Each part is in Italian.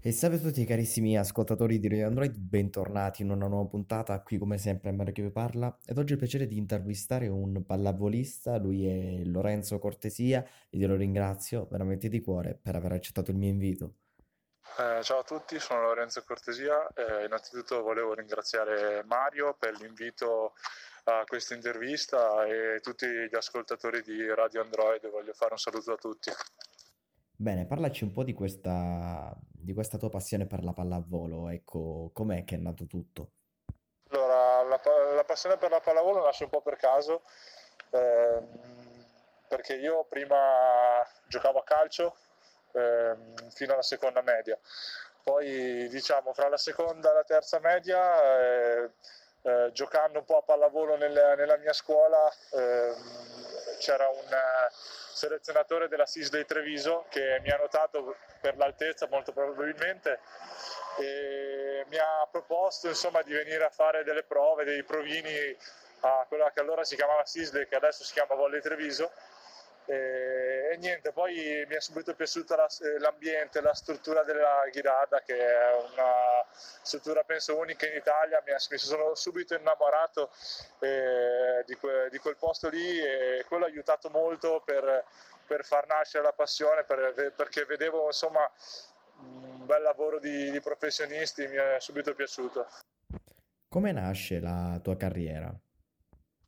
E salve a tutti carissimi ascoltatori di Radio Android, bentornati in una nuova puntata, qui come sempre a Mario che vi parla ed oggi ho il piacere di intervistare un pallavolista, lui è Lorenzo Cortesia e glielo ringrazio veramente di cuore per aver accettato il mio invito. Eh, ciao a tutti, sono Lorenzo Cortesia, eh, innanzitutto volevo ringraziare Mario per l'invito a questa intervista e tutti gli ascoltatori di Radio Android, voglio fare un saluto a tutti. Bene, parlaci un po' di questa, di questa tua passione per la pallavolo, ecco, com'è che è nato tutto? Allora, la, la passione per la pallavolo nasce un po' per caso, eh, perché io prima giocavo a calcio eh, fino alla seconda media, poi diciamo fra la seconda e la terza media, eh, eh giocando un po' a pallavolo nel, nella mia scuola, ehm, c'era un selezionatore della SIS dei Treviso che mi ha notato per l'altezza molto probabilmente e mi ha proposto insomma di venire a fare delle prove, dei provini a quella che allora si chiamava SISLE che adesso si chiama Volley Treviso. E, niente, poi mi è subito piaciuto la, l'ambiente, la struttura della Ghirada, che è una struttura penso unica in Italia. Mi, è, mi sono subito innamorato eh, di, que, di, quel posto lì e quello ha aiutato molto per, per far nascere la passione, per, perché vedevo insomma un bel lavoro di, di professionisti, mi è subito piaciuto. Come nasce la tua carriera?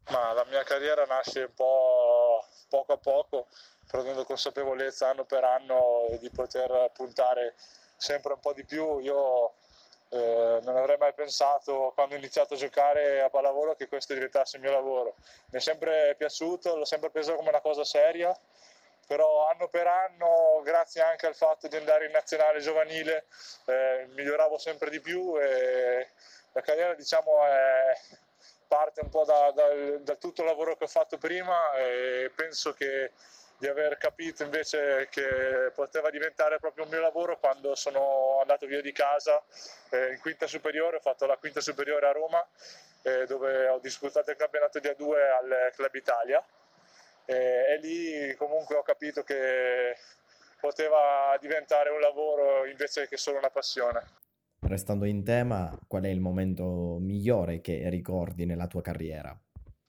Ma la mia carriera nasce un po' poco a poco, prendendo consapevolezza anno per anno di poter puntare sempre un po' di più. Io eh, non avrei mai pensato quando ho iniziato a giocare a pallavolo che questo diventasse il mio lavoro. Mi è sempre piaciuto, l'ho sempre preso come una cosa seria, però anno per anno, grazie anche al fatto di andare in nazionale giovanile, eh, miglioravo sempre di più e la carriera diciamo è parte un po' da, da, da, tutto il lavoro che ho fatto prima e penso che di aver capito invece che poteva diventare proprio un mio lavoro quando sono andato via di casa eh, in quinta superiore, ho fatto la quinta superiore a Roma eh, dove ho disputato il campionato di A2 al Club Italia e, e lì comunque ho capito che poteva diventare un lavoro invece che solo una passione. Restando in tema, qual è il momento migliore che ricordi nella tua carriera?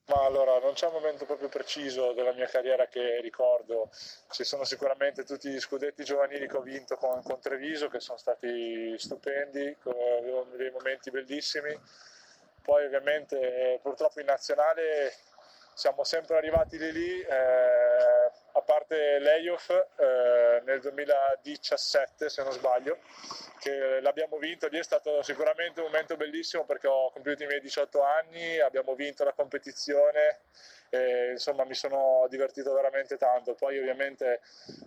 Ma allora, non c'è un momento proprio preciso della mia carriera che ricordo, ci sono sicuramente tutti gli scudetti giovanili che ho vinto con, con Treviso, che sono stati stupendi, con dei momenti bellissimi. Poi ovviamente purtroppo in nazionale siamo sempre arrivati lì lì, eh, a parte l'Eyof eh, nel 2017 se non sbaglio, che l'abbiamo vinto, lì è stato sicuramente un momento bellissimo perché ho compiuto i miei 18 anni, abbiamo vinto la competizione e insomma mi sono divertito veramente tanto. Poi ovviamente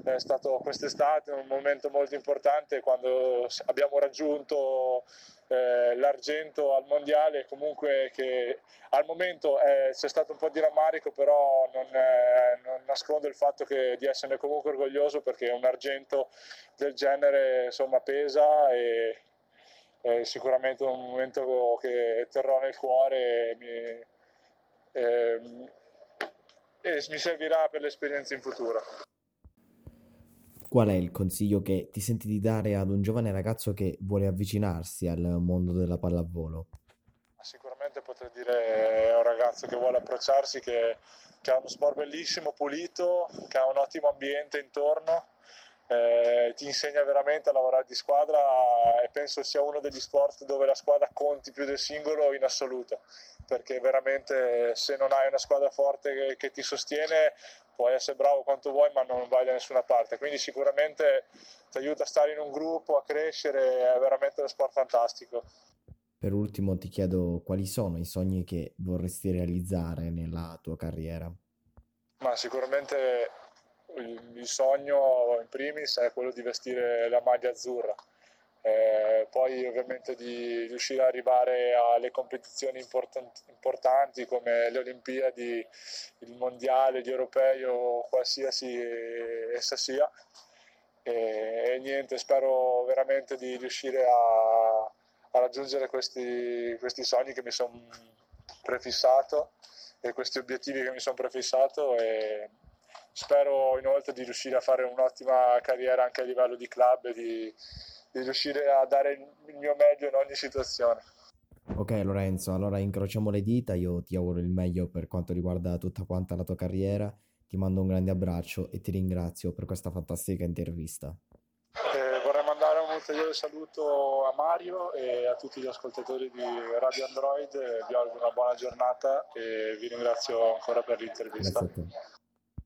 è stato quest'estate un momento molto importante quando abbiamo raggiunto eh, l'argento al mondiale, comunque che al momento eh, c'è stato un po' di rammarico, però non, eh, non nascondo il fatto che, di esserne comunque orgoglioso perché un argento del genere insomma pesa e è sicuramente un momento che terrò nel cuore e mi, ehm, e mi servirà per l'esperienza in futuro. Qual è il consiglio che ti senti di dare ad un giovane ragazzo che vuole avvicinarsi al mondo della pallavolo? Sicuramente potrei dire a un ragazzo che vuole approcciarsi che, che ha uno sport bellissimo, pulito, che ha un ottimo ambiente intorno, eh, ti insegna veramente a lavorare di squadra e penso sia uno degli sport dove la squadra conti più del singolo in assoluto perché veramente se non hai una squadra forte che, che ti sostiene puoi essere bravo quanto vuoi ma non vai da nessuna parte. Quindi sicuramente ti aiuta a stare in un gruppo, a crescere è veramente uno sport fantastico. Per ultimo ti chiedo quali sono i sogni che vorresti realizzare nella tua carriera? Ma sicuramente il sogno in primis è quello di vestire la maglia azzurra. Eh, poi ovviamente di riuscire ad arrivare alle competizioni importanti, importanti, come le Olimpiadi, il Mondiale, gli Europei o qualsiasi essa sia. E, e niente, spero veramente di riuscire a, a raggiungere questi, questi, sogni che mi sono prefissato e questi obiettivi che mi sono prefissato. E, Spero inoltre di riuscire a fare un'ottima carriera anche a livello di club e di, di riuscire a dare il mio meglio in ogni situazione. Ok Lorenzo, allora incrociamo le dita, io ti auguro il meglio per quanto riguarda tutta quanta la tua carriera, ti mando un grande abbraccio e ti ringrazio per questa fantastica intervista. Eh, vorrei mandare un ulteriore saluto a Mario e a tutti gli ascoltatori di Radio Android, vi auguro una buona giornata e vi ringrazio ancora per l'intervista. Grazie a te.